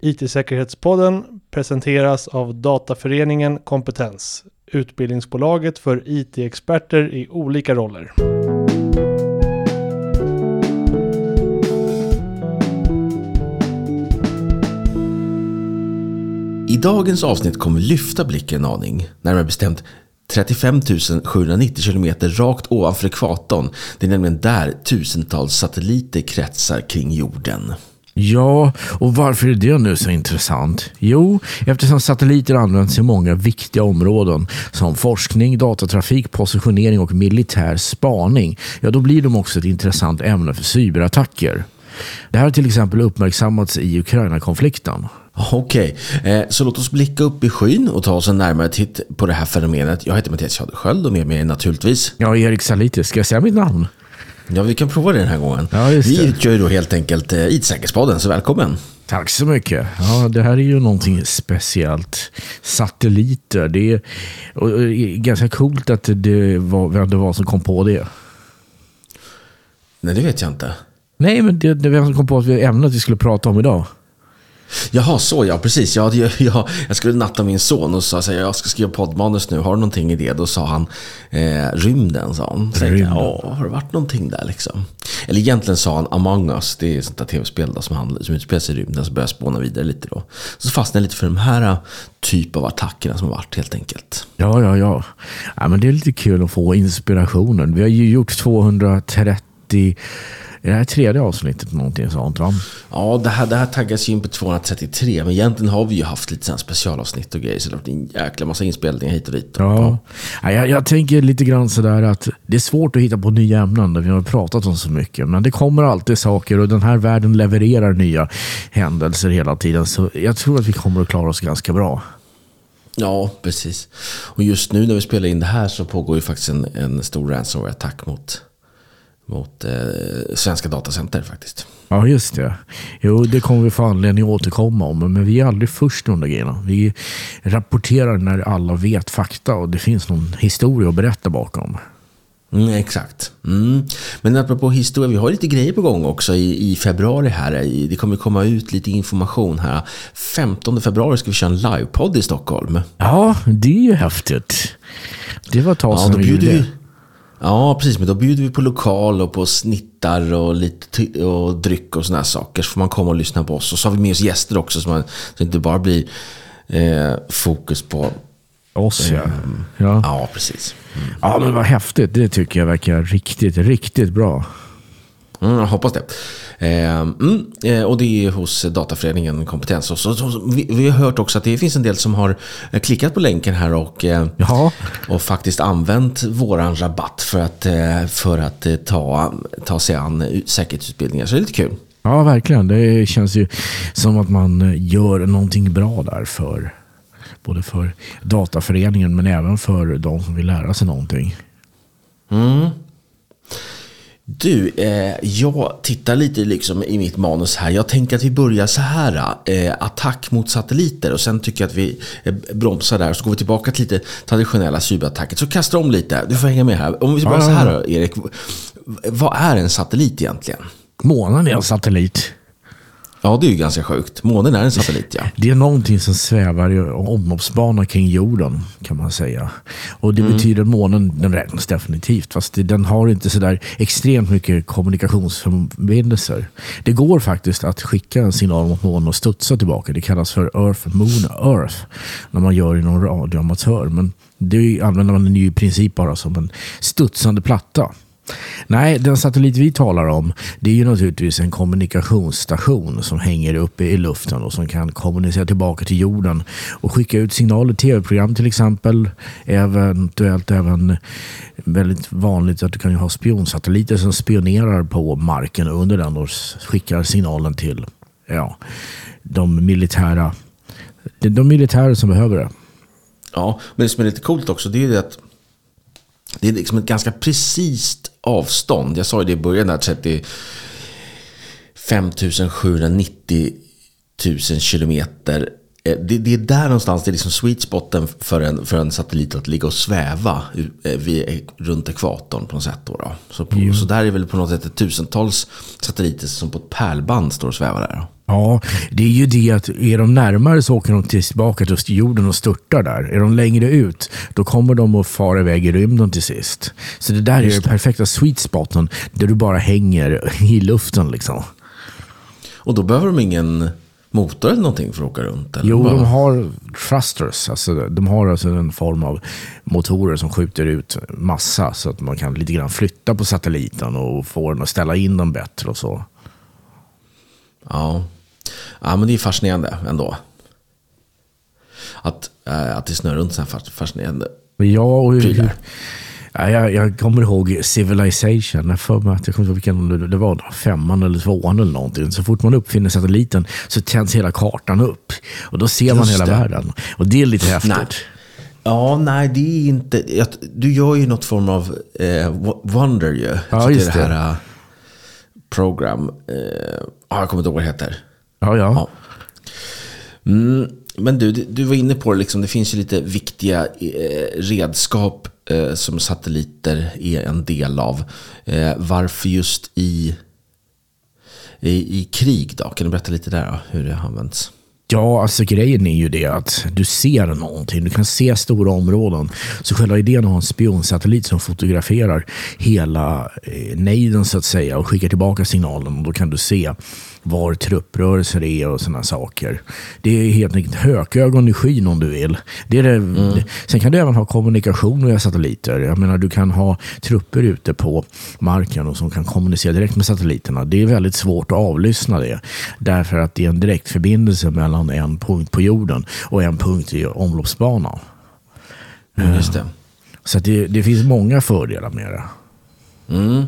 IT-säkerhetspodden presenteras av Dataföreningen Kompetens, utbildningsbolaget för IT-experter i olika roller. I dagens avsnitt kommer vi lyfta blicken en aning, närmare bestämt 35 790 kilometer rakt ovanför ekvatorn. Det är nämligen där tusentals satelliter kretsar kring jorden. Ja, och varför är det nu så intressant? Jo, eftersom satelliter används i många viktiga områden som forskning, datatrafik, positionering och militär spaning. Ja, då blir de också ett intressant ämne för cyberattacker. Det här har till exempel uppmärksammats i Ukraina-konflikten. Okej, eh, så låt oss blicka upp i skyn och ta oss en närmare titt på det här fenomenet. Jag heter Mattias Södersköld och med mig är naturligtvis... Ja, Erik Salitis. Ska jag säga mitt namn? Ja, vi kan prova det den här gången. Ja, vi utgör ju då helt enkelt eh, IT-säkerhetspodden, så välkommen. Tack så mycket. Ja, det här är ju någonting speciellt. Satelliter. Det är, och, och, ganska coolt att det var vem det var som kom på det. Nej, det vet jag inte. Nej, men det, det var vem som kom på att ämnet vi skulle prata om idag. Jaha, så ja, precis. Jag, jag, jag, jag skulle natta min son och sa att jag ska skriva poddmanus nu. Har du någonting i det? Då sa han eh, rymden, sa han. Så tänkte jag, ja, har det varit någonting där liksom? Eller egentligen sa han Among us. Det är sånt där tv-spel som, handlar, som utspelar sig i rymden. Så började jag spåna vidare lite då. Så fastnade jag lite för de här eh, typ av attackerna som har varit helt enkelt. Ja, ja, ja. ja men det är lite kul att få inspirationen. Vi har ju gjort 230 är det här tredje avsnittet någonting sånt va? Ja, det här, det här taggas ju in på 233. Men egentligen har vi ju haft lite sån specialavsnitt och grejer. Så det har varit en jäkla massa inspelningar hit och dit. Ja. ja jag, jag tänker lite grann sådär att det är svårt att hitta på nya ämnen. Där vi har pratat om så mycket. Men det kommer alltid saker och den här världen levererar nya händelser hela tiden. Så jag tror att vi kommer att klara oss ganska bra. Ja, precis. Och just nu när vi spelar in det här så pågår ju faktiskt en, en stor ransomware-attack mot mot eh, svenska datacenter faktiskt. Ja, just det. Jo, det kommer vi få anledning att återkomma om. Men vi är aldrig först med de där grejerna. Vi rapporterar när alla vet fakta och det finns någon historia att berätta bakom. Mm, exakt. Mm. Men apropå historia, vi har lite grejer på gång också i, i februari här. Det kommer komma ut lite information här. 15 februari ska vi köra en livepodd i Stockholm. Ja, det är ju häftigt. Det var ett tag Ja, sedan vi gjorde det. Ja, precis. Men då bjuder vi på lokal och på snittar och lite och dryck och sådana saker. Så får man komma och lyssna på oss. Och så har vi med oss gäster också så, man, så det inte bara blir eh, fokus på... Oss ja. ja. Ja, precis. Ja, men vad häftigt. Det tycker jag verkar riktigt, riktigt bra. Mm, jag hoppas det. Eh, mm, eh, och det är hos Dataföreningen Kompetens. Och så, så, vi, vi har hört också att det finns en del som har eh, klickat på länken här och, eh, Ja, och faktiskt använt våran rabatt för att, eh, för att ta, ta sig an säkerhetsutbildningar. Så det är lite kul. ja, verkligen. Det känns ju som att man gör någonting bra där för både för dataföreningen men även för de som vill lära sig någonting. Mm. Du, eh, jag tittar lite liksom i mitt manus här. Jag tänker att vi börjar så här. Eh, attack mot satelliter och sen tycker jag att vi eh, bromsar där. Så går vi tillbaka till lite traditionella cyberattacker. Så kastar om lite. Du får hänga med här. Om vi börjar Ja, så här då, Erik. Vad är en satellit egentligen? Månen är en satellit. Ja, det är ju ganska sjukt. Månen är en satellit, ja. Det är någonting som svävar i omloppsbana kring jorden kan man säga. Och det betyder att månen, den räknas definitivt. Fast den har inte sådär extremt mycket kommunikationsförbindelser. Det går faktiskt att skicka en signal mot månen och studsa tillbaka. Det kallas för Earth Moon Earth. När man gör det i någon radioamatör. Men det använder man i princip bara som en studsande platta. Nej, den satellit vi talar om det är ju naturligtvis en kommunikationsstation som hänger uppe i luften och som kan kommunicera tillbaka till jorden och skicka ut signaler, tv-program till exempel. Eventuellt även väldigt vanligt att du kan ha spionsatelliter som spionerar på marken under den och skickar signalen till ja, de militära de, de militärer som behöver det. Ja, men det som är lite coolt också det är ju det att det är liksom ett ganska precis avstånd. Jag sa ju det i början där 35 790 000 kilometer eh, det, det är där någonstans det är liksom sweet spoten för en, för en satellit att ligga och sväva eh, vid, runt ekvatorn på något sätt. Då, då. Så, på, så där är väl på något sätt tusentals satelliter som på ett pärlband står och svävar där. Då. Ja, det är ju det att är de närmare så åker de tillbaka till jorden och störtar där. Är de längre ut, då kommer de att fara iväg i rymden till sist. Så det där Just är den perfekta sweet spoten, där du bara hänger i luften liksom. Och då behöver de ingen motor eller någonting för att åka runt? Eller jo, bara... de har thrusters. Alltså, de har alltså en form av motorer som skjuter ut massa så att man kan lite grann flytta på satelliten och få den att ställa in den bättre och så. Ja, ja men det är fascinerande ändå. Att, äh, att det snurrar runt så här fascinerande Ja, och hur, Ja, jag, jag kommer ihåg Civilization. Jag för mig att jag kommer ihåg vilken det var. Femman eller tvåan eller någonting. Så fort man uppfinner satelliten så tänds hela kartan upp. Och då ser Just man hela det. världen. Och det är lite häftigt. Nej. Ja, nej det är inte... Du gör ju något form av eh, wonder ju. Ja, just det. det här uh, program. Eh, jag kommer inte ihåg vad det heter. Ja, ja. ja. Mm, men du, du var inne på det, liksom, det finns ju lite viktiga eh, redskap eh, som satelliter är en del av. Eh, varför just i, i, i, krig då? Kan du berätta lite där då, hur det används? Ja, alltså grejen är ju det att du ser någonting. Du kan se stora områden. Så själva idén att ha en spionsatellit som fotograferar hela nejden så att säga och skickar tillbaka signalen. Och då kan du se var trupprörelser är och sådana saker. Det är helt enkelt hökögon i skyn om du vill. Det är det, mm. Sen kan du även ha kommunikation via satelliter. Jag menar, du kan ha trupper ute på marken och som kan kommunicera direkt med satelliterna. Det är väldigt svårt att avlyssna det. Därför att det är en direktförbindelse mellan en punkt på jorden och en punkt i omloppsbanan. Mm, just det. Så det, det finns många fördelar med det. Mm.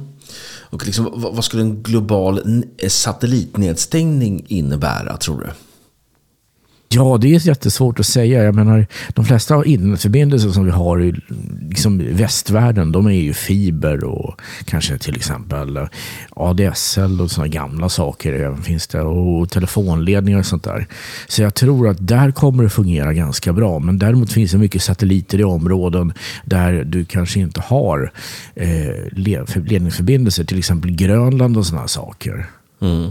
Och liksom, vad skulle en global satellitnedstängning innebära, tror du? Ja, det är jättesvårt att säga. Jag menar, de flesta internetförbindelser som vi har i liksom, västvärlden, de är ju fiber och kanske till exempel eh, ADSL och sådana gamla saker även finns det. Och telefonledningar och sånt där. Så jag tror att där kommer det fungera ganska bra. Men däremot finns det mycket satelliter i områden där du kanske inte har eh, ledningsförbindelser. Till exempel Grönland och sådana saker. Mm.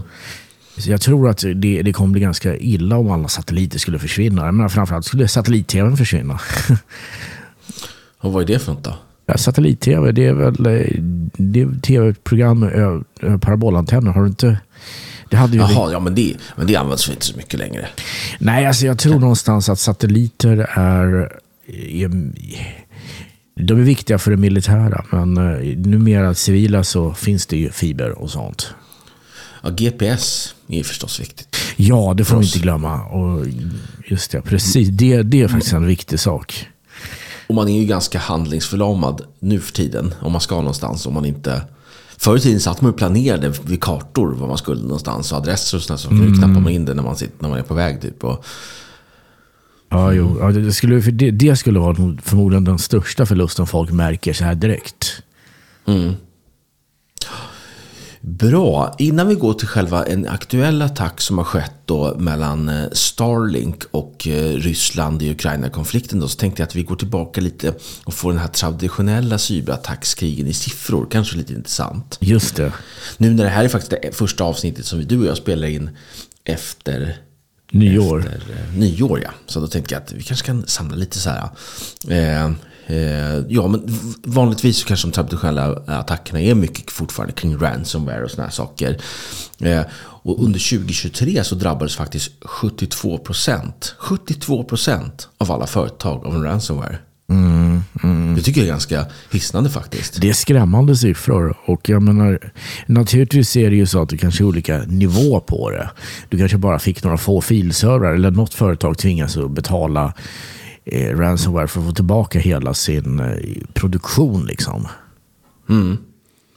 Jag tror att det, det kommer bli ganska illa om alla satelliter skulle försvinna. Jag menar, framförallt skulle satellit-tvn försvinna. Och vad är det för något då? Ja, satellit-tv, det är väl eh, tv-program över parabolantenner. Har du inte... Det hade ju Jaha, ja, men det, men det används inte så mycket längre. Nej, alltså jag tror någonstans att satelliter är, är de är viktiga för det militära, men eh, numera civila så finns det ju fiber och sånt. Ja, GPS är förstås viktigt. Ja, det får vi inte glömma. Och just det, precis. Det, det är faktiskt en viktig sak. Och man är ju ganska handlingsförlamad nu för tiden. Om man ska någonstans. Om man inte... Förr i tiden satt man och planerade vid kartor var man skulle någonstans. Och adresser och sådär. Så mm. knappa man in det när man, sitter, när man är på väg. Typ. Och, Ja, jo. Ja, det, skulle, det, det skulle vara förmodligen den största förlusten folk märker så här direkt. Mm. Bra. Innan vi går till själva en aktuell attack som har skett då mellan eh, Starlink och eh, Ryssland i Ukraina-konflikten så tänkte jag att vi går tillbaka lite och får den här traditionella cyberattackskrigen i siffror. Kanske lite intressant. Just det. Nu när det här är faktiskt det första avsnittet som du och jag spelar in efter Nyår. Efter, eh, nyår ja. Så då tänkte jag att vi kanske kan samla lite så här. Eh, ja, men vanligtvis så kanske de traditionella attackerna är mycket fortfarande kring ransomware och sådana här saker. Eh, och under 2023 så drabbades faktiskt 72 procent 72 procent av alla företag av en ransomware. Mm, mm. Det tycker jag är ganska hisnande faktiskt. Det är skrämmande siffror. Och jag menar, naturligtvis är det ju så att det kanske är olika nivå på det. Du kanske bara fick några få filservrar eller något företag tvingas att betala eh, ransomware för att få tillbaka hela sin eh, produktion. Liksom. Mm.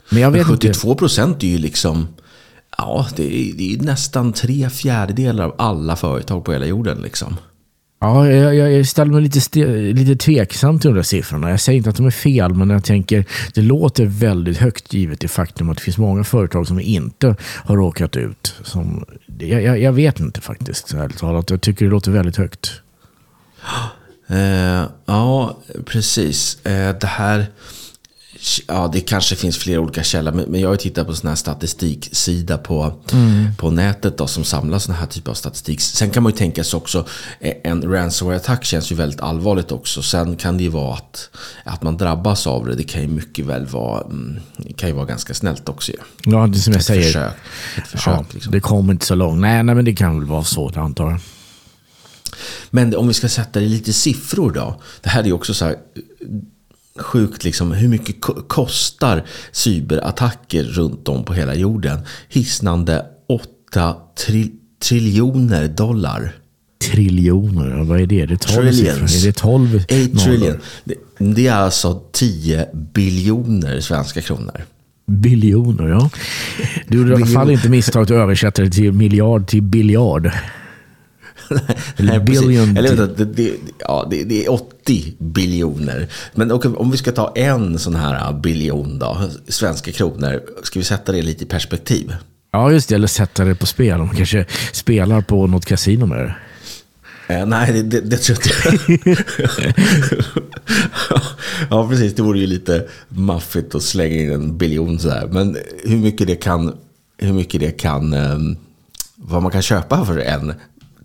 Men jag vet Men 72 procent är ju liksom Ja, det är, det är, nästan tre fjärdedelar av alla företag på hela jorden. Liksom. Ja, jag, jag ställer mig lite, lite tveksam till de där siffrorna. Jag säger inte att de är fel, men jag tänker det låter väldigt högt givet det faktum att det finns många företag som inte har råkat ut. Som, jag, jag, jag vet inte faktiskt, ärligt talat. Jag tycker det låter väldigt högt. Eh, ja, precis. Eh, det här... Ja, det kanske finns flera olika källor. Men, jag har tittat på en sån här statistiksida på, på nätet då, som samlar sån här typ av statistik. Sen kan man ju tänka sig också, eh, en ransomware-attack känns ju väldigt allvarligt också. Sen kan det ju vara att, att man drabbas av det. Det kan ju mycket väl vara, mm, kan ju vara ganska snällt också ju. Ja, det är som jag Ett säger. försök. Ett försök Ja, liksom. Det kommer inte så långt. Nej, nej, men det kan väl vara så, antar jag. Men om vi ska sätta det i lite siffror då. Det här är ju också så här eh, sjukt liksom. Hur mycket ko- kostar cyberattacker runt om på hela jorden? Hisnande 8 tri triljoner dollar. Triljoner, vad är det? Det är 12 Trillions. siffror. Är det 12 8 nollor? trillion. Det, det är alltså 10 biljoner svenska kronor. Biljoner, ja. Du gjorde i alla fall inte misstag att översätta det till miljard till biljard. Eller billion Eller vänta, det, det, ja, det, det är 80 biljoner. Men om vi ska ta en sån här biljon då, svenska kronor. Ska vi sätta det lite i perspektiv? Ja, just det. Eller sätta det på spel. De kanske spelar på något kasino med det. Eh, nej, det, det, det tror jag inte. ja, precis. Det vore ju lite maffigt att slänga in en biljon sådär. Men hur mycket det kan, hur mycket det kan, eh, vad man kan köpa för en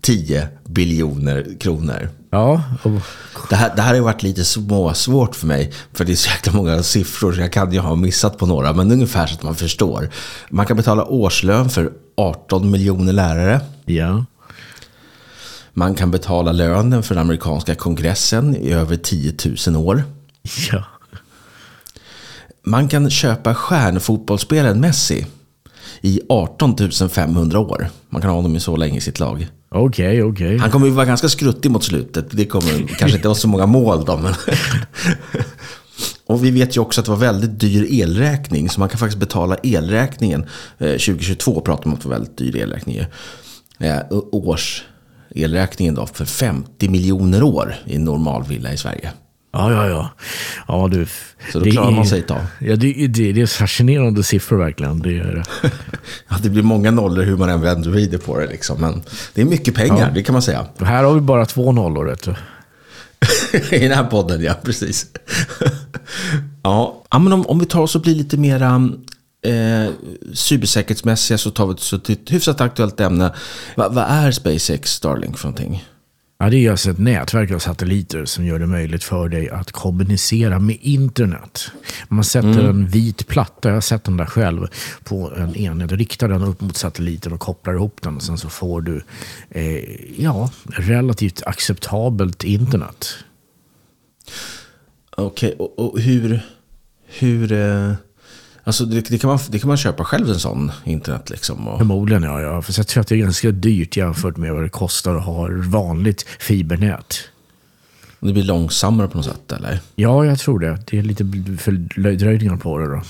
10 biljoner kronor. Ja, Det här, det här har varit lite små, svårt för mig. För det är så jäkla många siffror så jag kan ju ha missat på några. Men ungefär så att man förstår. Man kan betala årslön för 18 miljoner lärare. ja. Man kan betala lönen för den amerikanska kongressen i över 10 000 år. ja. Man kan köpa stjärnfotbollsspelaren Messi i 18 500 år. Man kan ha honom i så länge i sitt lag. Okej, okej. Han kommer ju vara ganska skruttig mot slutet. Det kommer kanske inte vara så många mål då. Men Och vi vet ju också att det var väldigt dyr elräkning. Så man kan faktiskt betala elräkningen. Eh, 2022 pratar man om att det var väldigt dyr elräkning. Eh, års elräkningen då för 50 miljoner år i en normal villa i Sverige. Ja, ja, ja. ja du, Så då det klarar man är- sig ett tag. Ja, det, det, det är fascinerande siffror verkligen. Det är, det. Ja, det blir många nollor hur man än vänder och vrider på det. Liksom. Men det är mycket pengar, Ja. det kan man säga. Och här har vi bara två nollor. Vet du. I den här podden, ja. Precis. ja. ja, men om, om vi tar oss och blir lite mera eh, cybersäkerhetsmässiga så tar vi ett, så ett hyfsat aktuellt ämne. Va, vad är SpaceX Starlink för någonting? Ja, det är alltså ett nätverk av satelliter som gör det möjligt för dig att kommunicera med internet. Man sätter en vit platta, jag har sett den där själv, på en enhet, riktar den upp mot satelliten och kopplar ihop den. Och sen så får du eh, ja, relativt acceptabelt internet. Okej, och, och hur... hur eh, alltså det, det, kan man, det kan man köpa själv en sån internet liksom. Och, Förmodligen ja, ja. För jag tror att det är ganska dyrt jämfört med vad det kostar att ha vanligt fibernät. det blir långsammare på något sätt, eller? Ja, jag tror det. Det är lite fördröjningar på det då.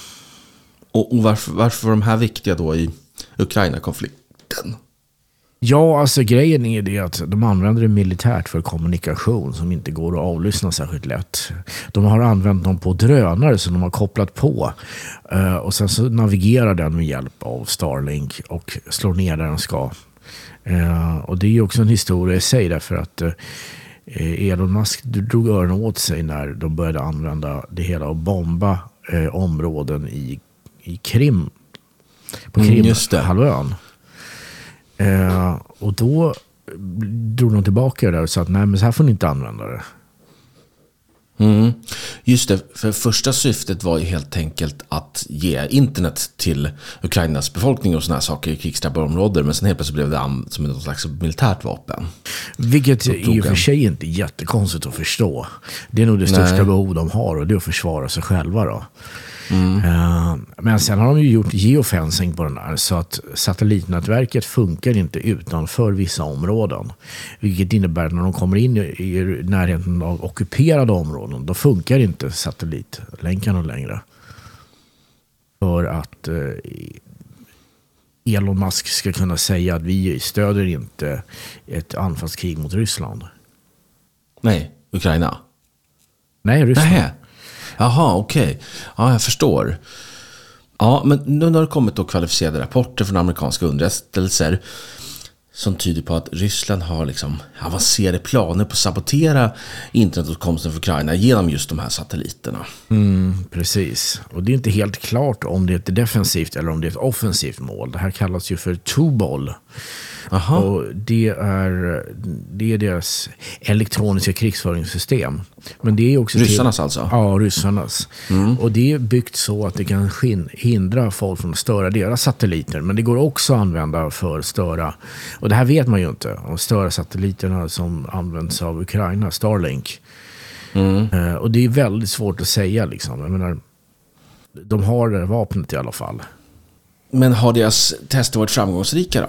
Och, och varför, varför var de här viktiga då i Ukraina-konflikten? Ja, alltså grejen är det att de använder det militärt för kommunikation som inte går att avlyssna särskilt lätt. De har använt dem på drönare som de har kopplat på. Eh, och sen så navigerar den med hjälp av Starlink och slår ner där den ska. Eh, och det är ju också en historia i sig därför att eh, Elon Musk drog öronen åt sig när de började använda det hela och bomba områden i, i Krim. På Mm. Krimhalvön. Eh, och då drog de tillbaka det där och sa att nej men så här får ni inte använda det. Mm. Just det, för första syftet var ju helt enkelt att ge internet till Ukrainas befolkning och sådana här saker i krigsdrabbade områden. Men sen helt plötsligt blev det som något slags militärt vapen. Vilket i och för sig inte är jättekonstigt att förstå. Det är nog det största Nej. behov de har och det är att försvara sig själva. Då. Eh, men sen har de ju gjort geofencing på den här så att satellitnätverket funkar inte utanför vissa områden. Vilket innebär att när de kommer in i, i närheten av ockuperade områden då funkar inte satellitlänkarna längre. För att eh, Elon Musk ska kunna säga att vi stöder inte ett anfallskrig mot Ryssland. Nej, Ukraina. Nej, Ryssland. Nähä. Jaha, okej. Ja, jag förstår. Ja, men nu har det kommit då kvalificerade rapporter från amerikanska underrättelser som tyder på att Ryssland har liksom avancerade planer på att sabotera internetåtkomsten för Ukraina genom just de här satelliterna. Mm, precis. Och det är inte helt klart om det är ett defensivt eller om det är ett offensivt mål. Det här kallas ju för Tubol. Aha. Och det är, det är deras elektroniska krigsföringssystem. Men det är också till- Ryssarnas alltså? Ja, ryssarnas. Och det är byggt så att det kan hindra folk från att störa deras satelliter. Men det går också att använda för att störa, och det här vet man ju inte, om störa satelliterna som används av Ukraina, Starlink. Eh, och det är väldigt svårt att säga liksom. Jag menar, de har det vapnet i alla fall. Men har deras tester varit framgångsrika då?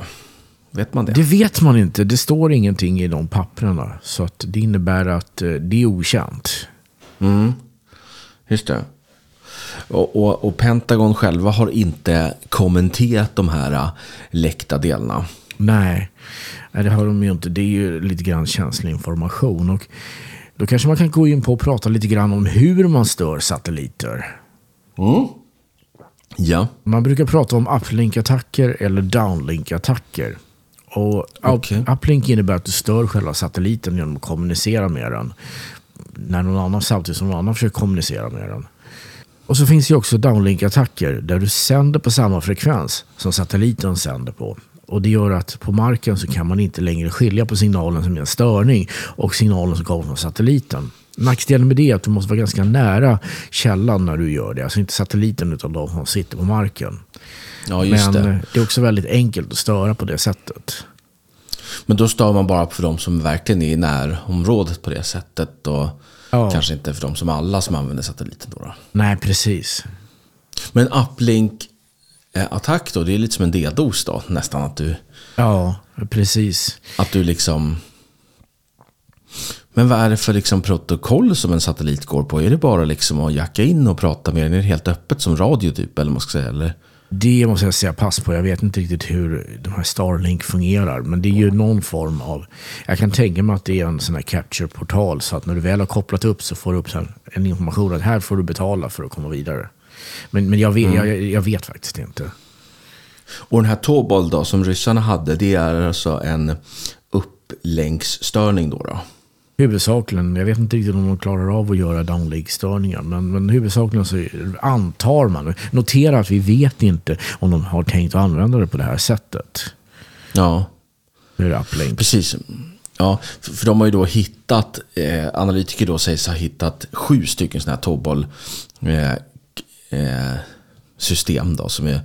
Vet man det? Det vet man inte. Det står ingenting i de papperna. Så att det innebär att eh, det är okänt. Mm. Just det. Och, och, och Pentagon själva har inte kommenterat de här äh, läckta delarna. Nej, det har de ju inte. Det är ju lite grann känslig information. Och då kanske man kan gå in på och prata lite grann om hur man stör satelliter. Ja. Man brukar prata om uplink-attacker eller downlink-attacker. Och Okej. uplink innebär att du stör själva satelliten genom att kommunicera med den. När någon annan, samtidigt som någon annan försöker kommunicera med den. Och så finns det också downlink-attacker där du sänder på samma frekvens som satelliten sänder på. Och det gör att på marken så kan man inte längre skilja på signalen som är en störning och signalen som kommer från satelliten. Nackdelen med det är att du måste vara ganska nära källan när du gör det. Alltså inte satelliten utan de som sitter på marken. ja, just Men det. eh, det är också väldigt enkelt att störa på det sättet. Men då stör man bara för de som verkligen är i närområdet på det sättet. Och Ja. kanske inte för de som alla som använder satelliten. Då, då. Nej, precis. Men uplink-attack då, det är lite som en DDoS då. Nästan att du, Ja, precis. att du liksom... Men vad är det för liksom protokoll som en satellit går på? Är det bara liksom att jacka in och prata med den? Är det helt öppet som radio typ? Eller man ska säga? Eller? Det måste jag säga pass på. Jag vet inte riktigt hur de här Starlink fungerar. Men det är ju någon form av... Jag kan tänka mig att det är en sån här capture-portal. Så att när du väl har kopplat upp så får du upp en information att här får du betala för att komma vidare. Men, men jag, vet, jag, jag vet faktiskt inte. Och den här Tobol då, som ryssarna hade, det är alltså en upplänktsstörning då? då. Huvudsakligen, jag vet inte riktigt om de klarar av att göra downlink-störningar. Men, men huvudsakligen så antar man. Notera att vi vet inte om de har tänkt att använda det på det här sättet. Ja, Hur uplink? precis. Ja, för, de har ju då hittat, eh, analytiker då sägs ha hittat sju stycken sådana här Tobol eh, eh, system då som är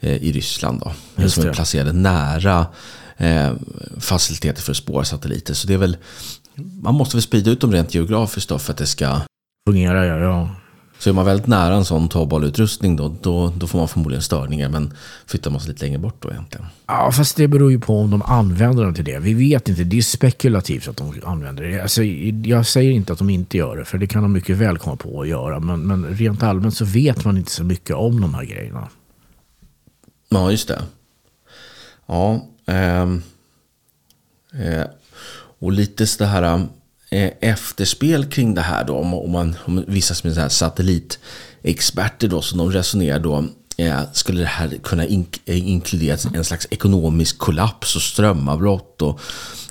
eh, i Ryssland då. Just som är placerade nära eh, faciliteter för att spåra satelliter. Så det är väl, man måste väl sprida ut dem rent geografiskt då för att det ska Fungerar ja, ja. Så är man väldigt nära en sån Tobol-utrustning då, då, då får man förmodligen störningar. Men flyttar man sig lite längre bort då egentligen. Ja, fast det beror ju på om de använder den till det. Vi vet inte. Det är spekulativt att de använder det. Alltså, jag säger inte att de inte gör det, för det kan de mycket väl komma på att göra. Men, men rent allmänt så vet man inte så mycket om de här grejerna. Ja, just det. Ja, ehm, eh, och lite så här um, eh, efterspel kring det här då. Om, om, man, om vissa som är så här satellitexperter då, som de resonerar då. Eh, skulle det här kunna ink- eh, inkludera en slags ekonomisk kollaps och strömavbrott och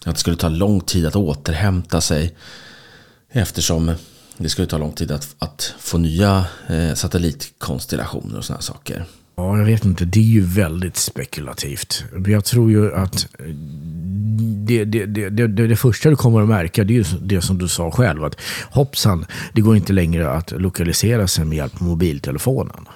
att det skulle ta lång tid att återhämta sig. Eftersom det skulle ta lång tid att, att få nya eh, satellitkonstellationer och sådana saker. Ja, jag vet inte. Det är ju väldigt spekulativt. Jag tror ju att eh, det, det, det, det första du kommer att märka det är ju det som du sa själv. Att hoppsan, det går inte längre att lokalisera sig med hjälp av mobiltelefonen.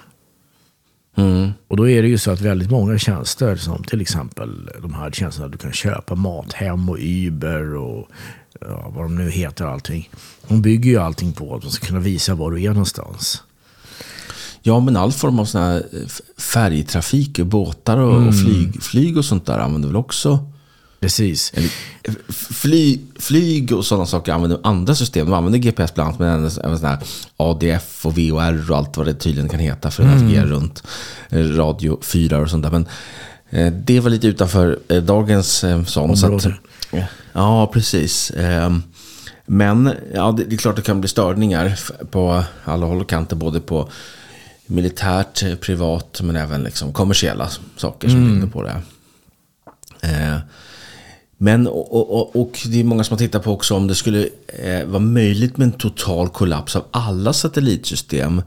Mm. Och då är det ju så att väldigt många tjänster, som till exempel de här tjänsterna du kan köpa, Mathem och Uber och ja, vad de nu heter allting. De bygger ju allting på att man ska kunna visa var du är någonstans. Ja, men all form av sån här f- färjetrafik, och båtar och, och flyg, flyg och sånt där använder väl också... Precis. Fly, flyg och sådana saker använder andra system. De använder GPS bland annat, men även, sån här ADF och VOR och allt vad det tydligen kan heta för att navigera runt eh, radio, fyrar och sånt där. Men eh, det var lite utanför eh, dagens eh, sån. Så att, ja, precis. Eh, Men ja, det, det är klart det kan bli störningar på alla håll och kanter. Både på militärt, eh, privat men även liksom kommersiella saker som mm. på det. Eh, men och, och, och det är många som har tittat på också om det skulle eh, vara möjligt med en total kollaps av alla satellitsystem.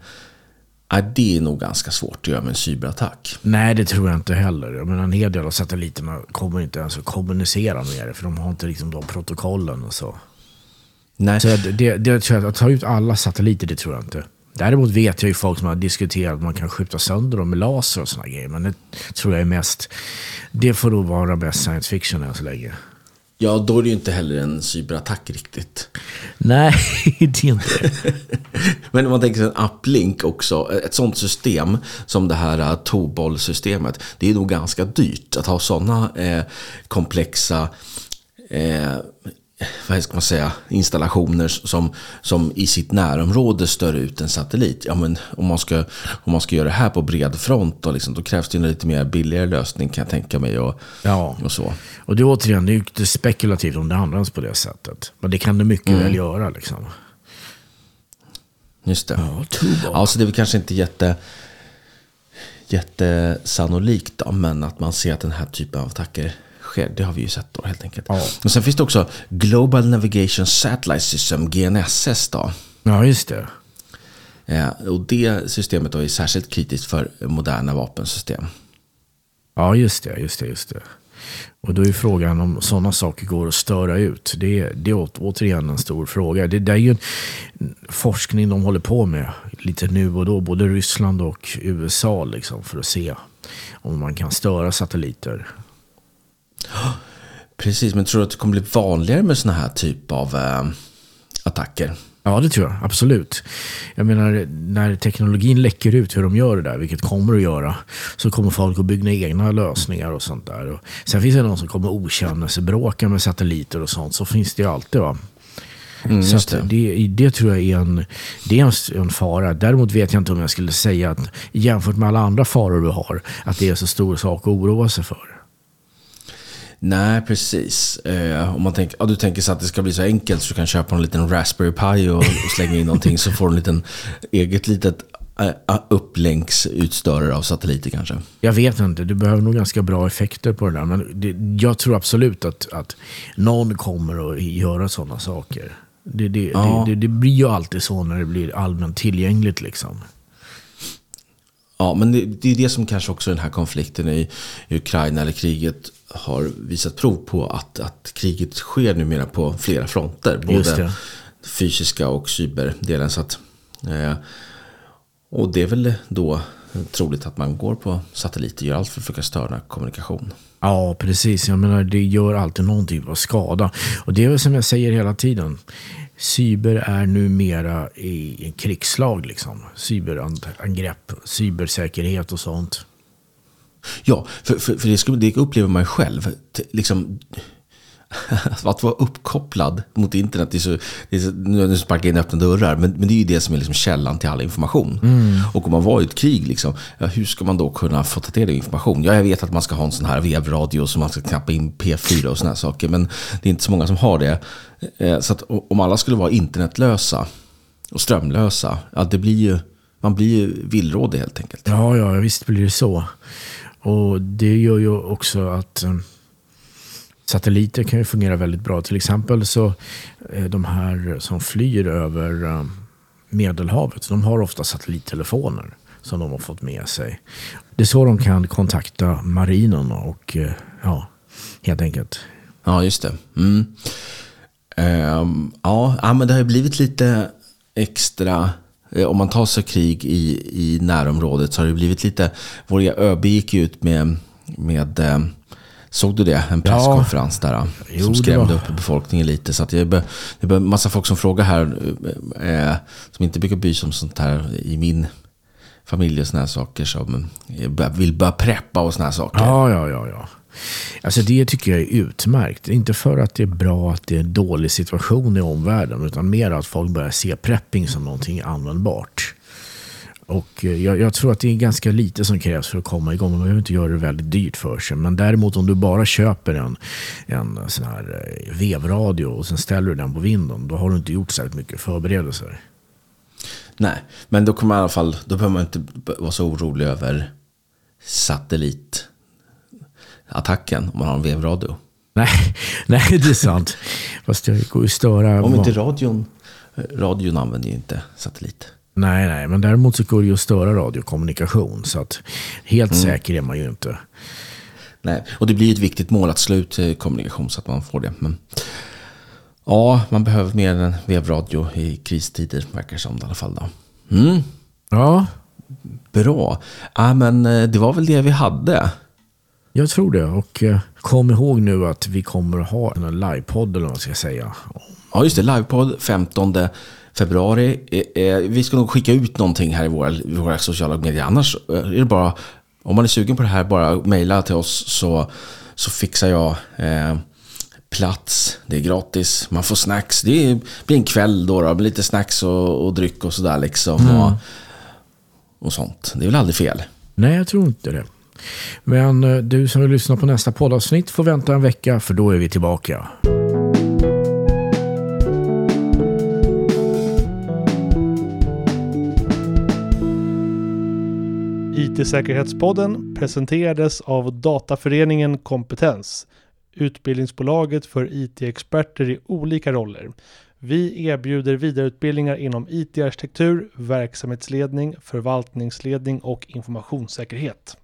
Det är nog ganska svårt att göra med en cyberattack. Nej, det tror jag inte heller. Jag menar, en hel del av satelliterna kommer inte ens att kommunicera med det, för de har inte liksom de protokollen och så. Nej. Så det, det, det, att ta ut alla satelliter, det tror jag inte. Däremot vet jag ju folk som har diskuterat att man kan skjuta sönder dem med laser och sådana grejer. Men det tror jag är mest... Det får då vara bäst science fiction än så länge. Ja, då är det ju inte heller en cyberattack riktigt. Nej, det är inte det. Men om man tänker sig en uplink också, ett sånt system som det här uh, Tobol-systemet, det är nog ganska dyrt att ha sådana eh, komplexa eh, vad ska man säga, installationer som, som i sitt närområde stör ut en satellit. Ja, men om, man ska, om man ska göra det här på bred front då, liksom, då krävs det en lite mer billigare lösning kan jag tänka mig. Och, Ja. och så. Och det är återigen, det är ju inte spekulativt om det används på det sättet. Men det kan det mycket Mm. väl göra liksom. Just det. Ja. Ja, så det är väl kanske inte jätte, jättesannolikt då, men att man ser att den här typen av attacker sker, det har vi ju sett då helt enkelt. Ja. Och sen finns det också Global Navigation Satellite System, GNSS då. Ja, just det. Eh, och det systemet då är särskilt kritiskt för moderna vapensystem. Ja, just det. Just det, just det. Och då är frågan om sådana saker går att störa ut. Det är, det är återigen en stor fråga. Det, det är ju en forskning de håller på med lite nu och då, både Ryssland och USA, liksom, för att se om man kan störa satelliter. Precis, men tror du att det kommer bli vanligare med sådana här typ av eh, attacker? Ja, det tror jag. Absolut. Jag menar, när teknologin läcker ut hur de gör det där, vilket kommer att göra, så kommer folk att bygga egna lösningar och sånt där. Och sen finns det någon som kommer okännelsebråka med satelliter och sånt. Så finns det ju alltid. va. Mm, så att det, det tror jag är en, det är en, en fara. Däremot vet jag inte om jag skulle säga att jämfört med alla andra faror du har, att det är så stor sak att oroa sig för. Nej, precis. Eh, om man tänker, ja, du tänker så att det ska bli så enkelt så du kan köpa en liten Raspberry Pi och, och slänga in någonting så får du en liten eget litet äh, upplänksutstörer av satelliter kanske. Jag vet inte, du behöver nog ganska bra effekter på det där. Men det, jag tror absolut att, att någon kommer att göra sådana saker. Det, det, Ja. det, det, det blir ju alltid så när det blir allmänt tillgängligt. Liksom. Ja, men det, det är det som kanske också den här konflikten i, i Ukraina eller kriget har visat prov på att, att kriget sker numera på flera fronter. Både fysiska och cyberdelen. Så att, eh, och det är väl då troligt att man går på satelliter, gör allt för att försöka störa kommunikation. Ja, precis. Jag menar, det gör alltid någonting för skada. Och det är väl som jag säger hela tiden. Cyber är numera i krigslag. Liksom. Cyberangrepp, cybersäkerhet och sånt. Ja, för, för, för det, skulle, det upplever man ju själv. Liksom, att vara uppkopplad mot internet, det är så, det är så, nu sparkar jag in öppna dörrar, men, men det är ju det som är liksom källan till all information. Och om man var i ett krig, liksom, ja, hur ska man då kunna få ta del av information? Ja, jag vet att man ska ha en sån här vevradio som man ska knappa in P4 och såna här saker, men det är inte så många som har det. Eh, Så att om alla skulle vara internetlösa och strömlösa, ja, det blir ju, man blir ju villrådig helt enkelt. Ja, ja, visst blir det så. Och det gör ju också att eh, satelliter kan ju fungera väldigt bra. Till exempel så eh, de här som flyr över eh, Medelhavet, de har ofta satellittelefoner som de har fått med sig. Det är så de kan kontakta marinen och ja, helt enkelt. Ja, just det. Mm. Ehm, ja, ja, men det har ju blivit lite extra eh, Om man tar sig krig i, i närområdet så har det blivit lite. Vår ÖB gick ut med, med eh, Såg du det? En presskonferens där. eh, Jo, som skrämde var- upp befolkningen lite. Så att det är är massa folk som frågar här. Eh, som inte brukar bry sig om sånt här i min familj och såna här saker. Som eh, vill börja preppa och såna här saker. Ja, ja, ja. ja. Alltså det tycker jag är utmärkt. Inte för att det är bra att det är en dålig situation i omvärlden, utan mer att folk börjar se prepping som någonting användbart. Och eh, jag, jag, tror att det är ganska lite som krävs för att komma igång. Man behöver inte göra det väldigt dyrt för sig. Men däremot om du bara köper en, en sån här eh, vevradio och sen ställer du den på vinden, då har du inte gjort särskilt mycket förberedelser. Nej, men då kommer i alla fall, då behöver man inte vara så orolig över satellit satellitattacken om man har en vevradio. Nej, nej, det är sant. Fast det går ju att störa. Om inte radion, radion använder ju inte satellit. Nej, nej, men däremot så går det ju att störa radiokommunikation. Så att helt mm. säker är man ju inte. Nej, och det blir ett viktigt mål att slå ut kommunikation så att man får det. Men ja, man behöver mer än vevradio i kristider, verkar som det i alla fall. Då. Mm. Ja. Bra. Ja, men eh, det var väl det vi hade. Jag tror det. Och eh, kom ihåg nu att vi kommer att ha en livepodd eller vad man ska säga. Ja, just det. Livepodd 15 februari. Eh, vi ska nog skicka ut någonting här i våra, i våra sociala medier. Annars är det bara, om man är sugen på det här, bara mejla till oss så, så fixar jag eh, plats. Det är gratis. Man får snacks. Det blir en kväll då, då med lite snacks och, och dryck och sådär liksom. Mm. Och, och sånt. Det är väl aldrig fel? Nej, jag tror inte det. Men eh, du som vill lyssna på nästa poddavsnitt får vänta en vecka för då är vi tillbaka. IT-säkerhetspodden presenterades av Dataföreningen Kompetens, utbildningsbolaget för IT-experter i olika roller. Vi erbjuder vidareutbildningar inom IT-arkitektur, verksamhetsledning, förvaltningsledning och informationssäkerhet.